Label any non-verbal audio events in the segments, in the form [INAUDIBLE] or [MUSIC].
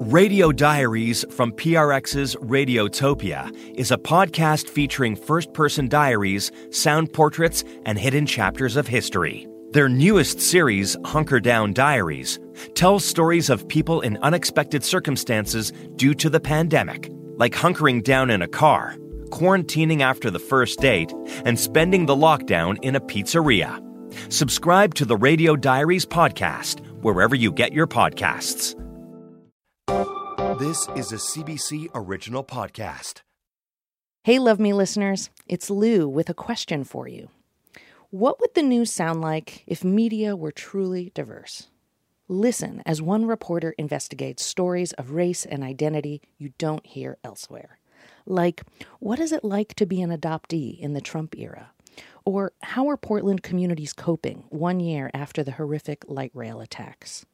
Radio Diaries from PRX's Radiotopia is a podcast featuring first person diaries, sound portraits, and hidden chapters of history. Their newest series, Hunker Down Diaries, tells stories of people in unexpected circumstances due to the pandemic, like hunkering down in a car, quarantining after the first date, and spending the lockdown in a pizzeria. Subscribe to the Radio Diaries podcast wherever you get your podcasts. This is a CBC original podcast. Hey, Love Me listeners, it's Lou with a question for you. What would the news sound like if media were truly diverse? Listen as one reporter investigates stories of race and identity you don't hear elsewhere. Like, what is it like to be an adoptee in the Trump era? Or how are Portland communities coping one year after the horrific light rail attacks?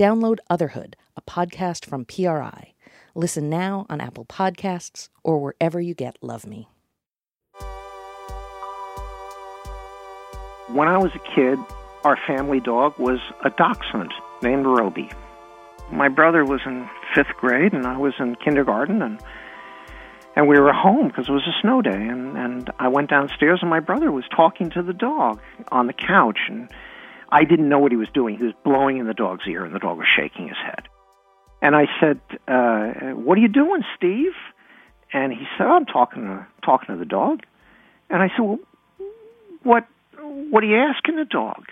Download Otherhood, a podcast from PRI. Listen now on Apple Podcasts or wherever you get Love Me. When I was a kid, our family dog was a dachshund named Roby. My brother was in fifth grade, and I was in kindergarten, and and we were home because it was a snow day. And and I went downstairs, and my brother was talking to the dog on the couch, and I didn't know what he was doing. He was blowing in the dog's ear, and the dog was shaking his head. And I said, uh, "What are you doing, Steve?" And he said, oh, "I'm talking to talking to the dog." And I said, "Well, what what are you asking the dog?"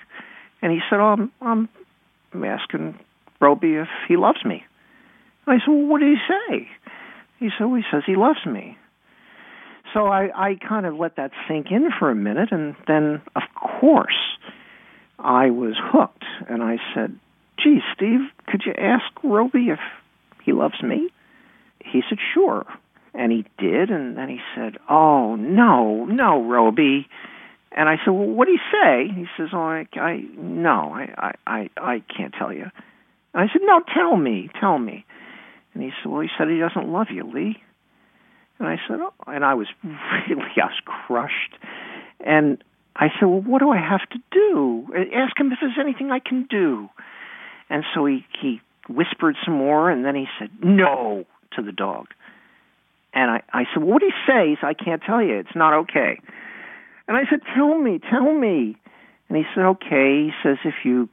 And he said, "Oh, I'm I'm, asking Roby if he loves me." And I said, "Well, what did he say?" He said, well, "He says he loves me." So I I kind of let that sink in for a minute, and then of course I was hooked, and I said, "Gee, Steve, could you ask Roby if he loves me?" He said, "Sure." And he did, and then he said, "Oh no, no, Roby." And I said, "Well, what did he say?" He says, "Oh, I, I no, I, I, I can't tell you." And I said, "No, tell me, tell me." And he said, "Well, he said he doesn't love you, Lee." And I said, "Oh," and I was [LAUGHS] really, I was crushed. And I said, "Well, what do I have to do? Ask him if there's anything I can do." And so he he whispered some more, and then he said, "No," to the dog. And I I said, well, "What did he say?" He said, "I can't tell you. It's not okay." And I said, "Tell me, tell me." And he said, "Okay." He says, "If you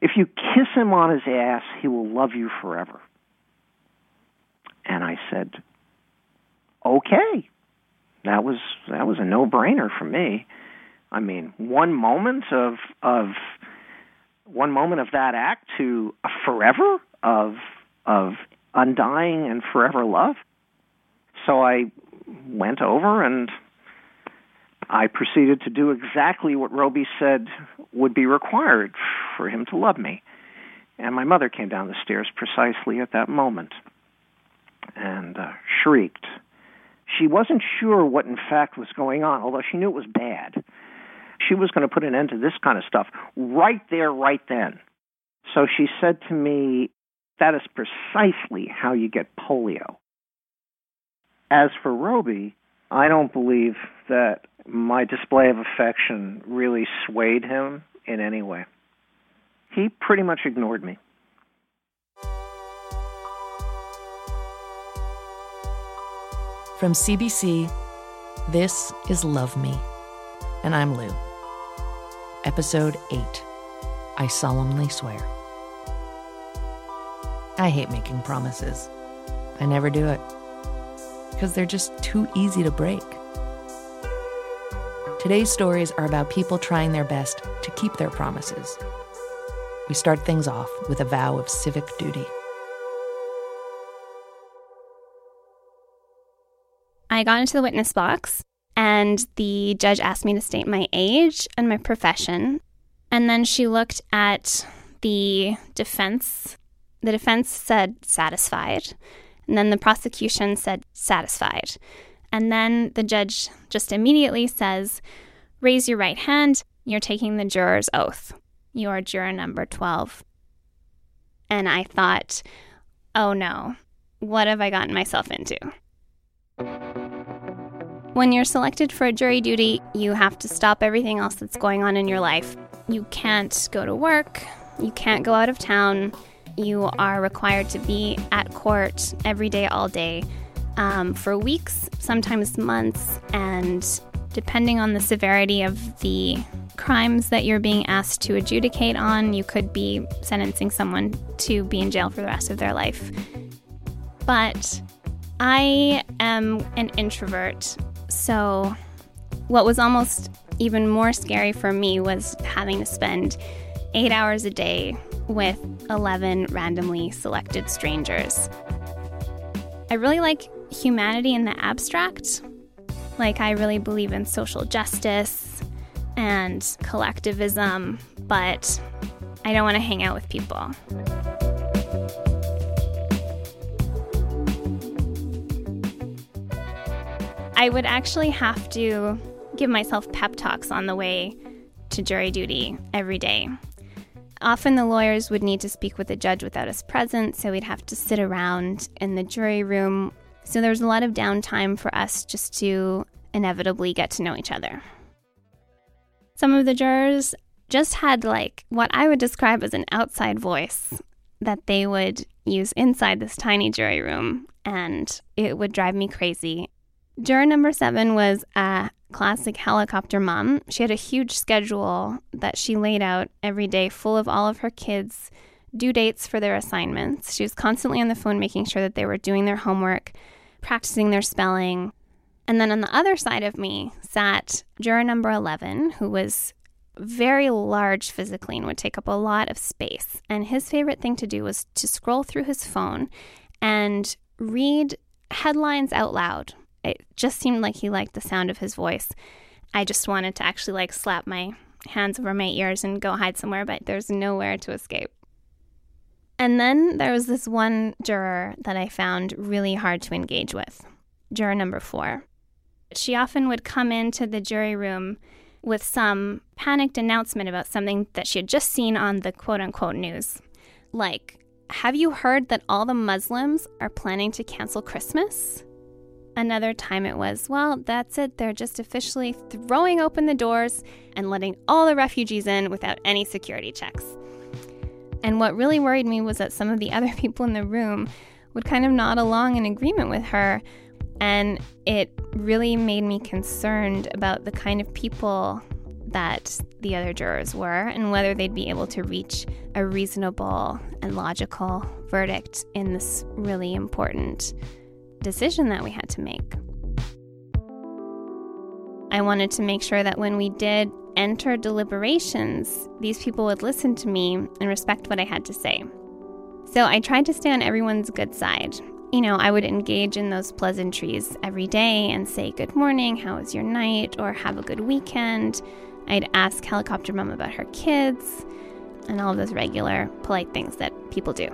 if you kiss him on his ass, he will love you forever." And I said, "Okay." That was that was a no-brainer for me. I mean, one moment of of one moment of that act to a forever of of undying and forever love. So I went over and I proceeded to do exactly what Roby said would be required for him to love me. And my mother came down the stairs precisely at that moment and uh, shrieked. She wasn't sure what in fact was going on, although she knew it was bad. She was going to put an end to this kind of stuff right there, right then. So she said to me, That is precisely how you get polio. As for Roby, I don't believe that my display of affection really swayed him in any way. He pretty much ignored me. From CBC, this is Love Me, and I'm Lou. Episode 8 I solemnly swear. I hate making promises. I never do it because they're just too easy to break. Today's stories are about people trying their best to keep their promises. We start things off with a vow of civic duty. I got into the witness box and the judge asked me to state my age and my profession. And then she looked at the defense. The defense said satisfied. And then the prosecution said satisfied. And then the judge just immediately says, Raise your right hand. You're taking the juror's oath. You are juror number 12. And I thought, oh no, what have I gotten myself into? When you're selected for a jury duty, you have to stop everything else that's going on in your life. You can't go to work, you can't go out of town, you are required to be at court every day, all day, um, for weeks, sometimes months, and depending on the severity of the crimes that you're being asked to adjudicate on, you could be sentencing someone to be in jail for the rest of their life. But I am an introvert, so what was almost even more scary for me was having to spend eight hours a day with 11 randomly selected strangers. I really like humanity in the abstract. Like, I really believe in social justice and collectivism, but I don't want to hang out with people. I would actually have to give myself pep talks on the way to jury duty every day. Often the lawyers would need to speak with the judge without us present, so we'd have to sit around in the jury room. So there was a lot of downtime for us just to inevitably get to know each other. Some of the jurors just had like what I would describe as an outside voice that they would use inside this tiny jury room, and it would drive me crazy. Juror number seven was a classic helicopter mom. She had a huge schedule that she laid out every day, full of all of her kids' due dates for their assignments. She was constantly on the phone making sure that they were doing their homework, practicing their spelling. And then on the other side of me sat juror number 11, who was very large physically and would take up a lot of space. And his favorite thing to do was to scroll through his phone and read headlines out loud it just seemed like he liked the sound of his voice. I just wanted to actually like slap my hands over my ears and go hide somewhere, but there's nowhere to escape. And then there was this one juror that I found really hard to engage with, juror number four. She often would come into the jury room with some panicked announcement about something that she had just seen on the quote unquote news. Like, have you heard that all the Muslims are planning to cancel Christmas? Another time it was, well, that's it. They're just officially throwing open the doors and letting all the refugees in without any security checks. And what really worried me was that some of the [LAUGHS] other people in the room would kind of nod along in agreement with her. And it really made me concerned about the kind of people that the other jurors were and whether they'd be able to reach a reasonable and logical verdict in this really important decision that we had to make. I wanted to make sure that when we did enter deliberations, these people would listen to me and respect what I had to say. So I tried to stay on everyone's good side. You know, I would engage in those pleasantries every day and say, Good morning, how was your night? or Have a good weekend. I'd ask Helicopter Mom about her kids and all of those regular polite things that people do.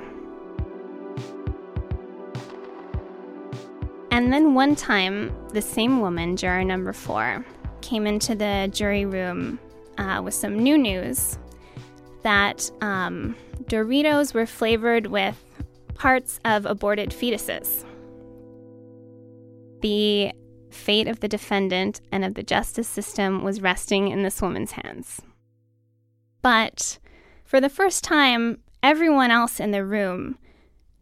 And then one time, the same woman, juror number four, came into the jury room uh, with some new news that um, Doritos were flavored with parts of aborted fetuses. The fate of the defendant and of the justice system was resting in this woman's hands. But for the first time, everyone else in the room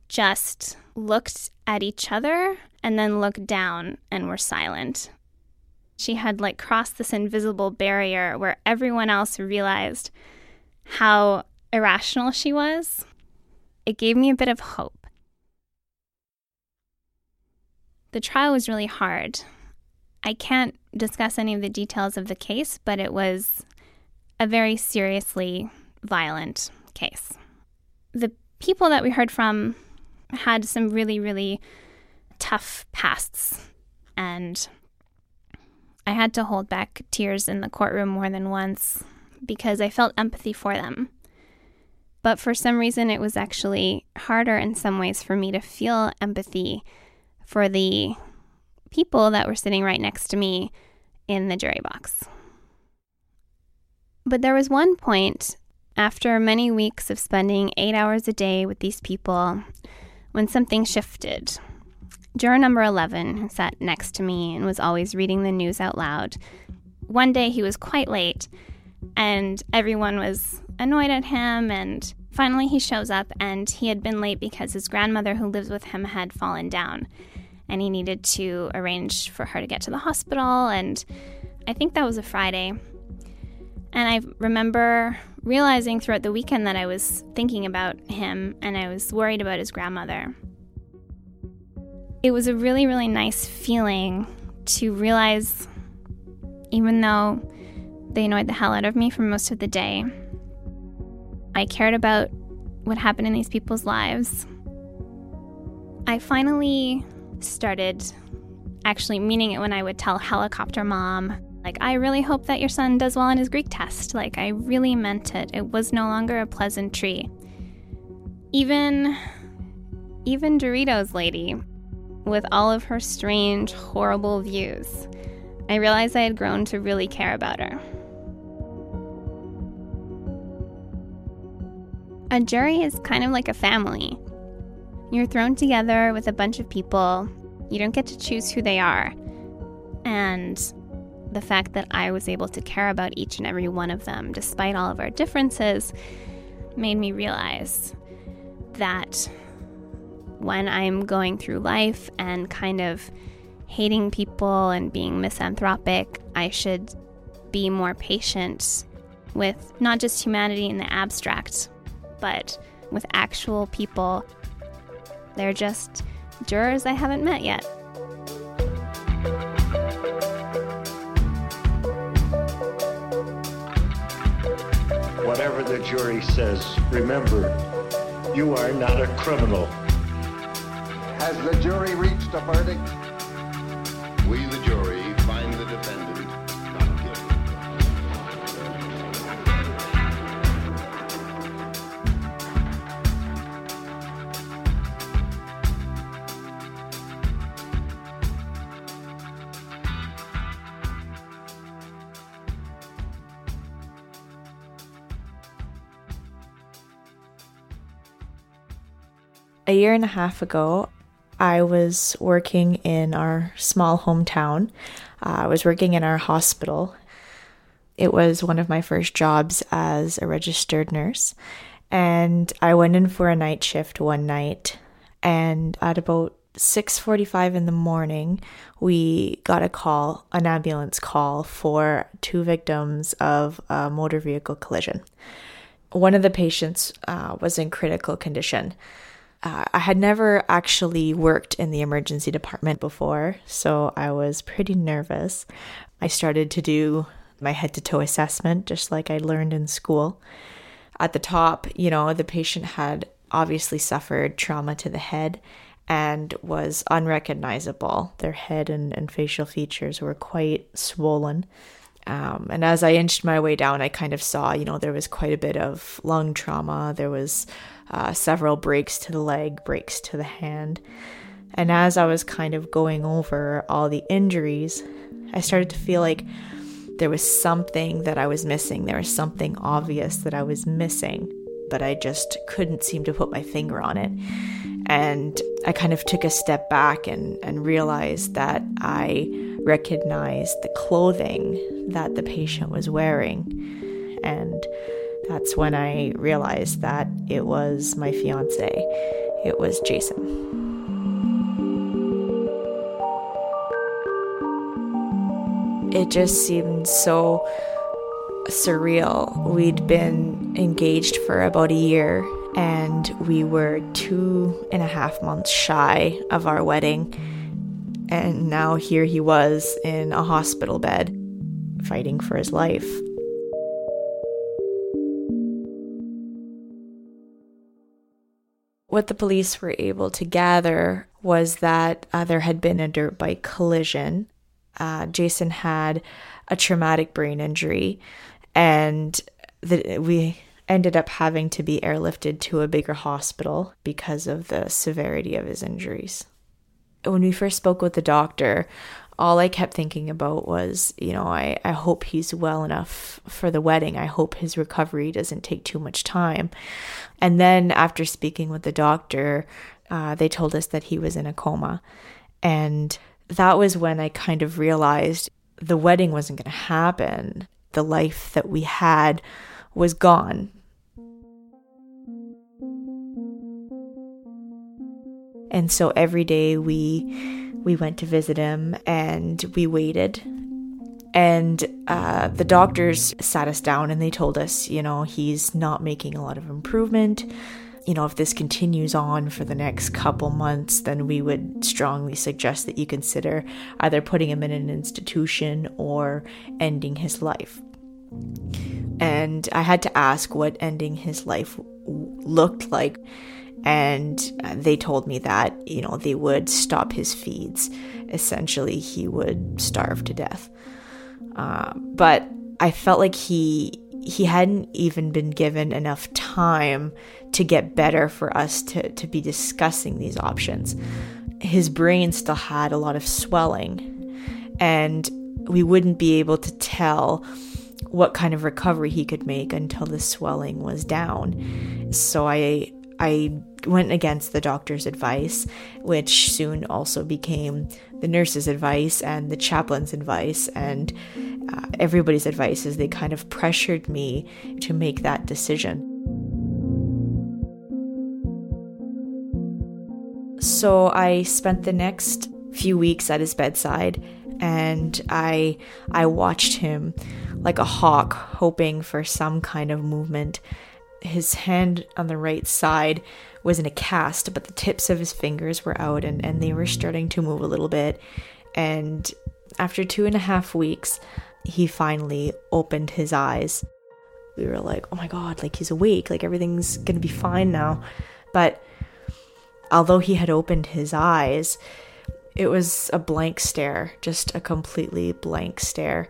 just looked at each other and then looked down and were silent. She had like crossed this invisible barrier where everyone else realized how irrational she was. It gave me a bit of hope. The trial was really hard. I can't discuss any of the details of the case, but it was a very seriously violent case. The people that we heard from had some really, really tough pasts. And I had to hold back tears in the courtroom more than once because I felt empathy for them. But for some reason, it was actually harder in some ways for me to feel empathy for the people that were sitting right next to me in the jury box. But there was one point after many weeks of spending eight hours a day with these people when something shifted. Juror number 11, sat next to me and was always reading the news out loud, one day he was quite late and everyone was annoyed at him and Finally, he shows up, and he had been late because his grandmother, who lives with him, had fallen down. And he needed to arrange for her to get to the hospital. And I think that was a Friday. And I remember realizing throughout the weekend that I was thinking about him and I was worried about his grandmother. It was a really, really nice feeling to realize, even though they annoyed the hell out of me for most of the day, I cared about what happened in these people's lives. I finally started actually meaning it when I would tell helicopter mom, like, I really hope that your son does well on his Greek test. Like, I really meant it. It was no longer a pleasantry. Even, even Doritos lady, with all of her strange, horrible views, I realized I had grown to really care about her. A jury is kind of like a family. You're thrown together with a bunch of people. You don't get to choose who they are. And the fact that I was able to care about each and every one of them, despite all of our differences, made me realize that when I'm going through life and kind of hating people and being misanthropic, I should be more patient with not just humanity in the abstract, but with actual people, they're just jurors I haven't met yet. Whatever the jury says, remember, you are not a criminal. Has the jury reached a verdict? We, the jury, find the defendant not guilty. A year and a half ago, I was working in our small hometown. Uh, I was working in our hospital. It was one of my first jobs as a registered nurse. And I went in for a night shift one night. And at about 6:45 in the morning, we got a call, an ambulance call for two victims of a motor vehicle collision. One of the patients uh, was in critical condition uh, I had never actually worked in the emergency department before, so I was pretty nervous. I started to do my head to toe assessment, just like I learned in school. At the top, you know, the patient had obviously suffered trauma to the head and was unrecognizable. Their head and, and facial features were quite swollen. Um, and as I inched my way down, I kind of saw, you know, there was quite a bit of lung trauma. There was uh, several breaks to the leg, breaks to the hand. And as I was kind of going over all the injuries, I started to feel like there was something that I was missing. There was something obvious that I was missing, but I just couldn't seem to put my finger on it. And I kind of took a step back and, and realized that I recognized the clothing that the patient was wearing. And that's when I realized that it was my fiance. It was Jason. It just seemed so surreal. We'd been engaged for about a year and we were two and a half months shy of our wedding. And now here he was in a hospital bed, fighting for his life. What the police were able to gather was that uh, there had been a dirt bike collision. Uh, Jason had a traumatic brain injury, and the, we ended up having to be airlifted to a bigger hospital because of the severity of his injuries. When we first spoke with the doctor, all I kept thinking about was, you know, I, I hope he's well enough for the wedding. I hope his recovery doesn't take too much time. And then after speaking with the doctor, uh, they told us that he was in a coma. And that was when I kind of realized the wedding wasn't going to happen. The life that we had was gone. And so every day we we went to visit him and we waited. And uh, the doctors sat us down and they told us, you know, he's not making a lot of improvement. You know, if this continues on for the next couple months, then we would strongly suggest that you consider either putting him in an institution or ending his life. And I had to ask what ending his life looked like and they told me that you know they would stop his feeds. Essentially he would starve to death. Uh, but i felt like he he hadn't even been given enough time to get better for us to, to be discussing these options. His brain still had a lot of swelling and we wouldn't be able to tell what kind of recovery he could make until the swelling was down. So i I went against the doctor's advice, which soon also became the nurse's advice and the chaplain's advice and uh, everybody's advice as they kind of pressured me to make that decision. So I spent the next few weeks at his bedside and I I watched him like a hawk hoping for some kind of movement his hand on the right side was in a cast, but the tips of his fingers were out and, and they were starting to move a little bit. And after two and a half weeks, he finally opened his eyes. We were like, oh my god, like he's awake, like everything's gonna be fine now. But although he had opened his eyes, it was a blank stare, just a completely blank stare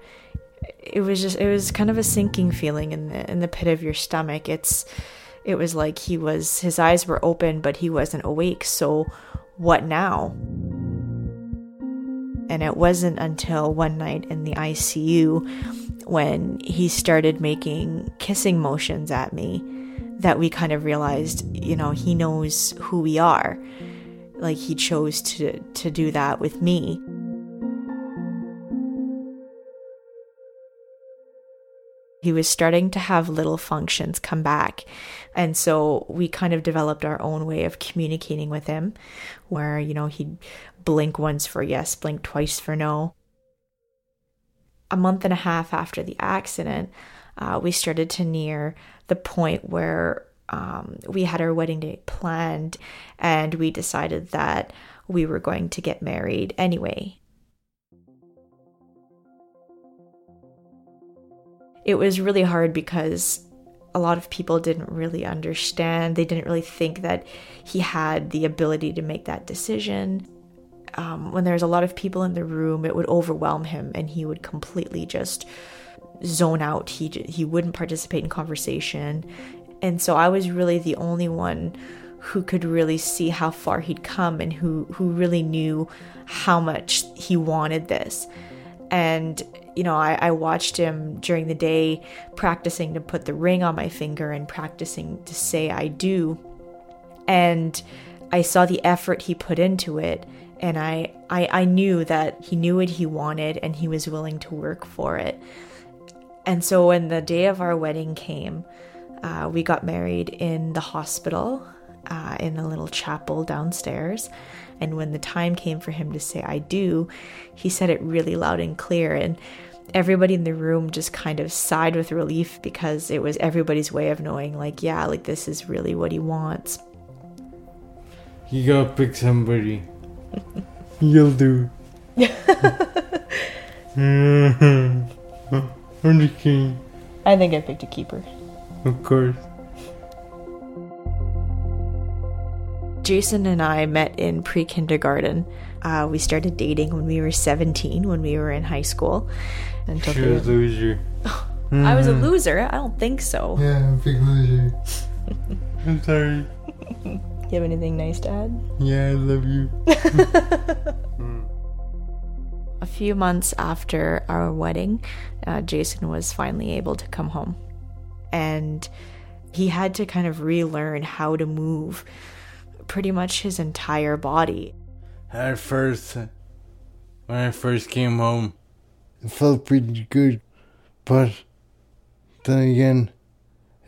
it was just it was kind of a sinking feeling in the in the pit of your stomach. It's it was like he was his eyes were open but he wasn't awake. So what now? And it wasn't until one night in the ICU when he started making kissing motions at me that we kind of realized, you know, he knows who we are. Like he chose to to do that with me. He was starting to have little functions come back. And so we kind of developed our own way of communicating with him, where, you know, he'd blink once for yes, blink twice for no. A month and a half after the accident, uh, we started to near the point where um, we had our wedding date planned and we decided that we were going to get married anyway. It was really hard because a lot of people didn't really understand. They didn't really think that he had the ability to make that decision. Um, when there's a lot of people in the room, it would overwhelm him and he would completely just zone out. He, he wouldn't participate in conversation. And so I was really the only one who could really see how far he'd come and who, who really knew how much he wanted this. And you know, I, I, watched him during the day practicing to put the ring on my finger and practicing to say I do. And I saw the effort he put into it. And I, I, I knew that he knew what he wanted and he was willing to work for it. And so when the day of our wedding came, uh, we got married in the hospital uh, in a little chapel downstairs. And when the time came for him to say, I do, he said it really loud and clear. And everybody in the room just kind of sighed with relief because it was everybody's way of knowing, like, yeah, like this is really what he wants. You gotta pick somebody. You'll do. [LAUGHS] [LAUGHS] I'm the king. I think I picked a keeper. Of course. Jason and I met in pre kindergarten. Uh, we started dating when we were 17, when we were in high school. And she was a loser. mm-hmm. [LAUGHS] I was a loser? I don't think so. Yeah, I'm a big loser. [LAUGHS] I'm sorry. You have anything nice to add? Yeah, I love you. [LAUGHS] A few months after our wedding, uh, Jason was finally able to come home. And he had to kind of relearn how to move pretty much his entire body. At first, when I first came home, it felt pretty good, but then again,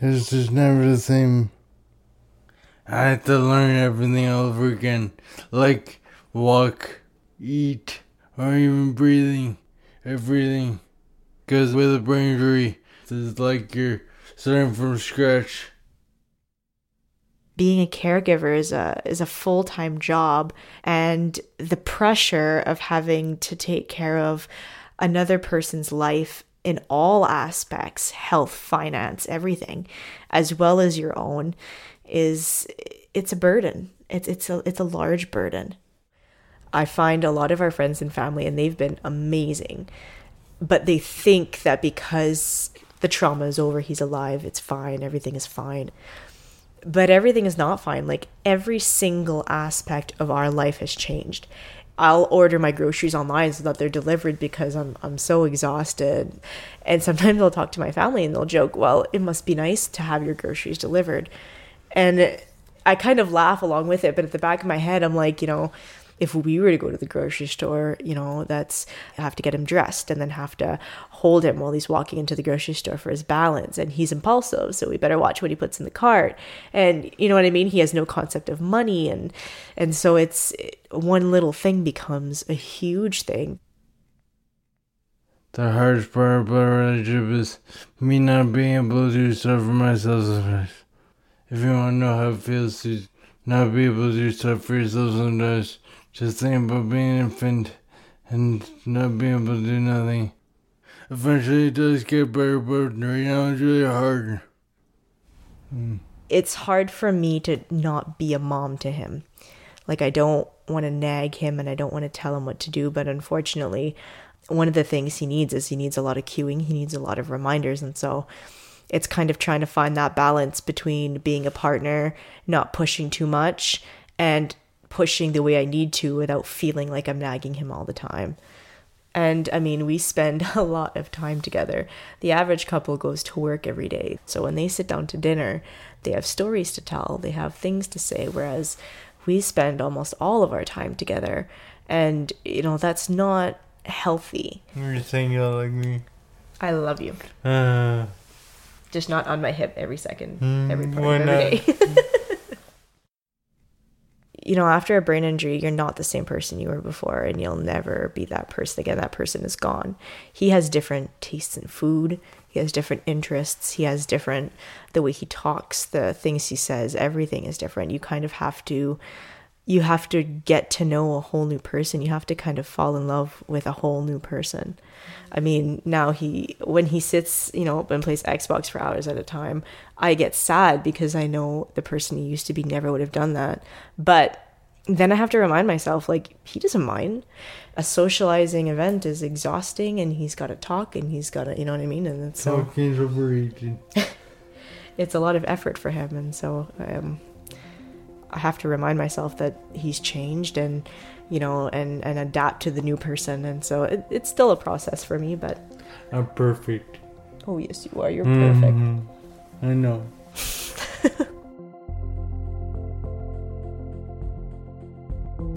it was just never the same. I had to learn everything all over again, like walk, eat, or even breathing, everything. Because with a brain injury, it's like you're starting from scratch. Being a caregiver is a is a full time job, and the pressure of having to take care of another person's life in all aspects health finance everything as well as your own is it's a burden. It's it's a it's a large burden. I find a lot of our friends and family and they've been amazing but they think that because the trauma is over he's alive it's fine everything is fine but everything is not fine like every single aspect of our life has changed I'll order my groceries online so that they're delivered because I'm I'm so exhausted. And sometimes I'll talk to my family and they'll joke, "Well, it must be nice to have your groceries delivered." And I kind of laugh along with it, but at the back of my head I'm like, you know, if we were to go to the grocery store, you know, that's I have to get him dressed and then have to hold him while he's walking into the grocery store for his balance. And he's impulsive, so we better watch what he puts in the cart. And you know what I mean? He has no concept of money and and so it's one little thing becomes a huge thing. The hardest part about a relationship is me not being able to do stuff for myself sometimes. If you want to know how it feels to not be able to do stuff for yourself sometimes, just think about being an infant and not being able to do nothing. Eventually it does get better, but right now it's really hard. Mm. It's hard for me to not be a mom to him. Like, I don't want to nag him and I don't want to tell him what to do, but unfortunately, one of the things he needs is he needs a lot of cueing, he needs a lot of reminders. And so it's kind of trying to find that balance between being a partner, not pushing too much, and pushing the way I need to without feeling like I'm nagging him all the time. And I mean, we spend [LAUGHS] a lot of time together. The average couple goes to work every day. So when they sit down to dinner, they have stories to tell, they have things to say, whereas we spend almost all of our time together. And, you know, that's not healthy. You're saying you like me. I love you. Uh, Just not on my hip every second, mm, every part of every day. [LAUGHS] you know, after a brain injury, you're not the same person you were before, and you'll never be that person again. That person is gone. He has different tastes in food. He has different interests. He has different, the way he talks, the things he says, everything is different. You kind of have to, you have to get to know a whole new person. You have to kind of fall in love with a whole new person. I mean, now he, when he sits, you know, and plays Xbox for hours at a time, I get sad because I know the person he used to be never would have done that. But then I have to remind myself, like, he doesn't mind. A socializing event is exhausting and he's got to talk and he's got to, you know what I mean? And it's so. Talking overeating. [LAUGHS] it's a lot of effort for him. And so um, I have to remind myself that he's changed and you know, and, and adapt to the new person. And so it, it's still a process for me, but. I'm perfect. Oh, yes, you are. You're perfect. Mm-hmm. I know.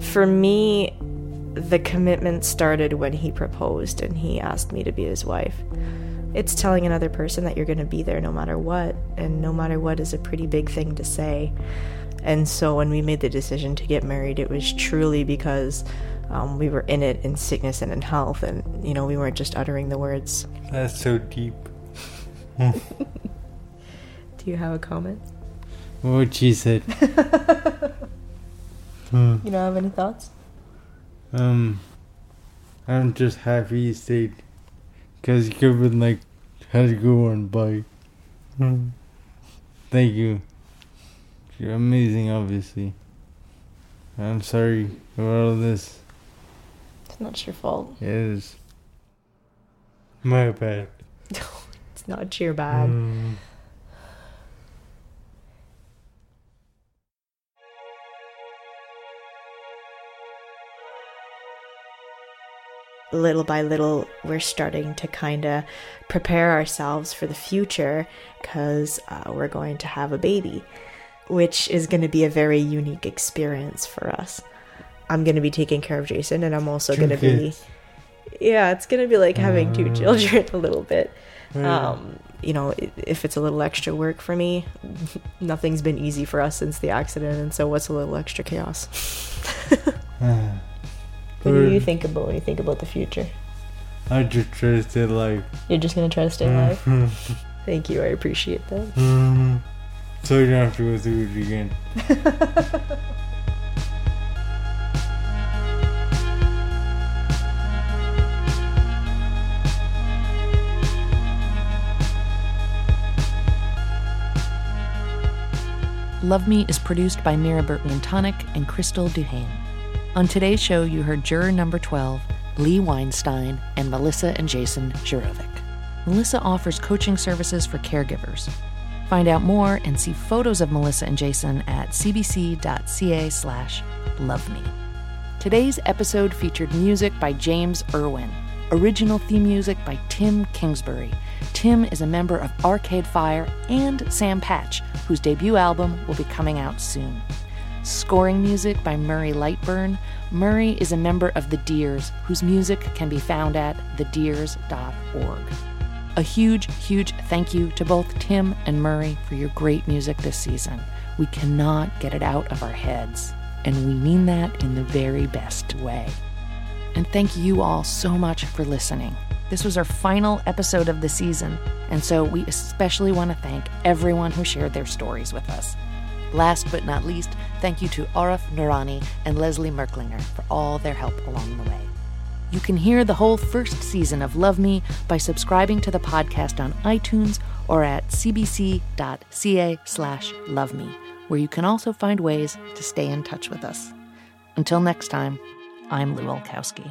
[LAUGHS] for me, the commitment started when he proposed and he asked me to be his wife. It's telling another person that you're going to be there no matter what, and no matter what is a pretty big thing to say. And so when we made the decision to get married, it was truly because um, we were in it in sickness and in health, and you know we weren't just uttering the words. That's so deep. [LAUGHS] Do you have a comment? What she said. hmm. You don't have any thoughts? Um, I'm just happy you stayed, cause you could have been like, had to go on bye. Hmm. Thank you. You're amazing, obviously. I'm sorry for all of this. It's not your fault. It is. My bad. [LAUGHS] it's not your bad. Mm. little by little, we're starting to kind of prepare ourselves for the future because uh, we're going to have a baby which is going to be a very unique experience for us. I'm going to be taking care of Jason, and I'm also going to be. Yeah, it's going to be like having two uh. children [LAUGHS] a little bit. Um, you know, if it's a little extra work for me, [LAUGHS] nothing's been easy for us since the accident, and so what's a little extra chaos? [LAUGHS] what do you think about when you think about the future? I just try to stay alive. You're just gonna try to stay alive. Thank you, I appreciate that. So you don't have to go through it again. Love Me is produced by Mira Burt-Wintonick and Cristal Duhaime. On today's show, you heard juror number 12, Lee Weinstein, and Melissa and Jason Jurovic. Melissa offers coaching services for caregivers. Find out more and see photos of Melissa and Jason at cbc.ca slash love me. Today's episode featured music by James Irwin, original theme music by Tim Kingsbury. Tim is a member of Arcade Fire and Sam Patch, whose debut album will be coming out soon. Scoring music by Murray Lightburn. Murray is a member of The Dears, whose music can be found at thedears.org. A huge, huge thank you to both Tim and Murray for your great music this season. We cannot get it out of our heads, and we mean that in the very best way. And thank you all so much for listening. This was our final episode of the season, and so we especially want to thank everyone who shared their stories with us. Last but not least, thank you to Arif Noorani and Leslie Merklinger for all their help along the way. You can hear the whole first season of Love Me by subscribing to the podcast on iTunes or at cbc.ca slash love me, where you can also find ways to stay in touch with us. Until next time, I'm Lu Olkowski.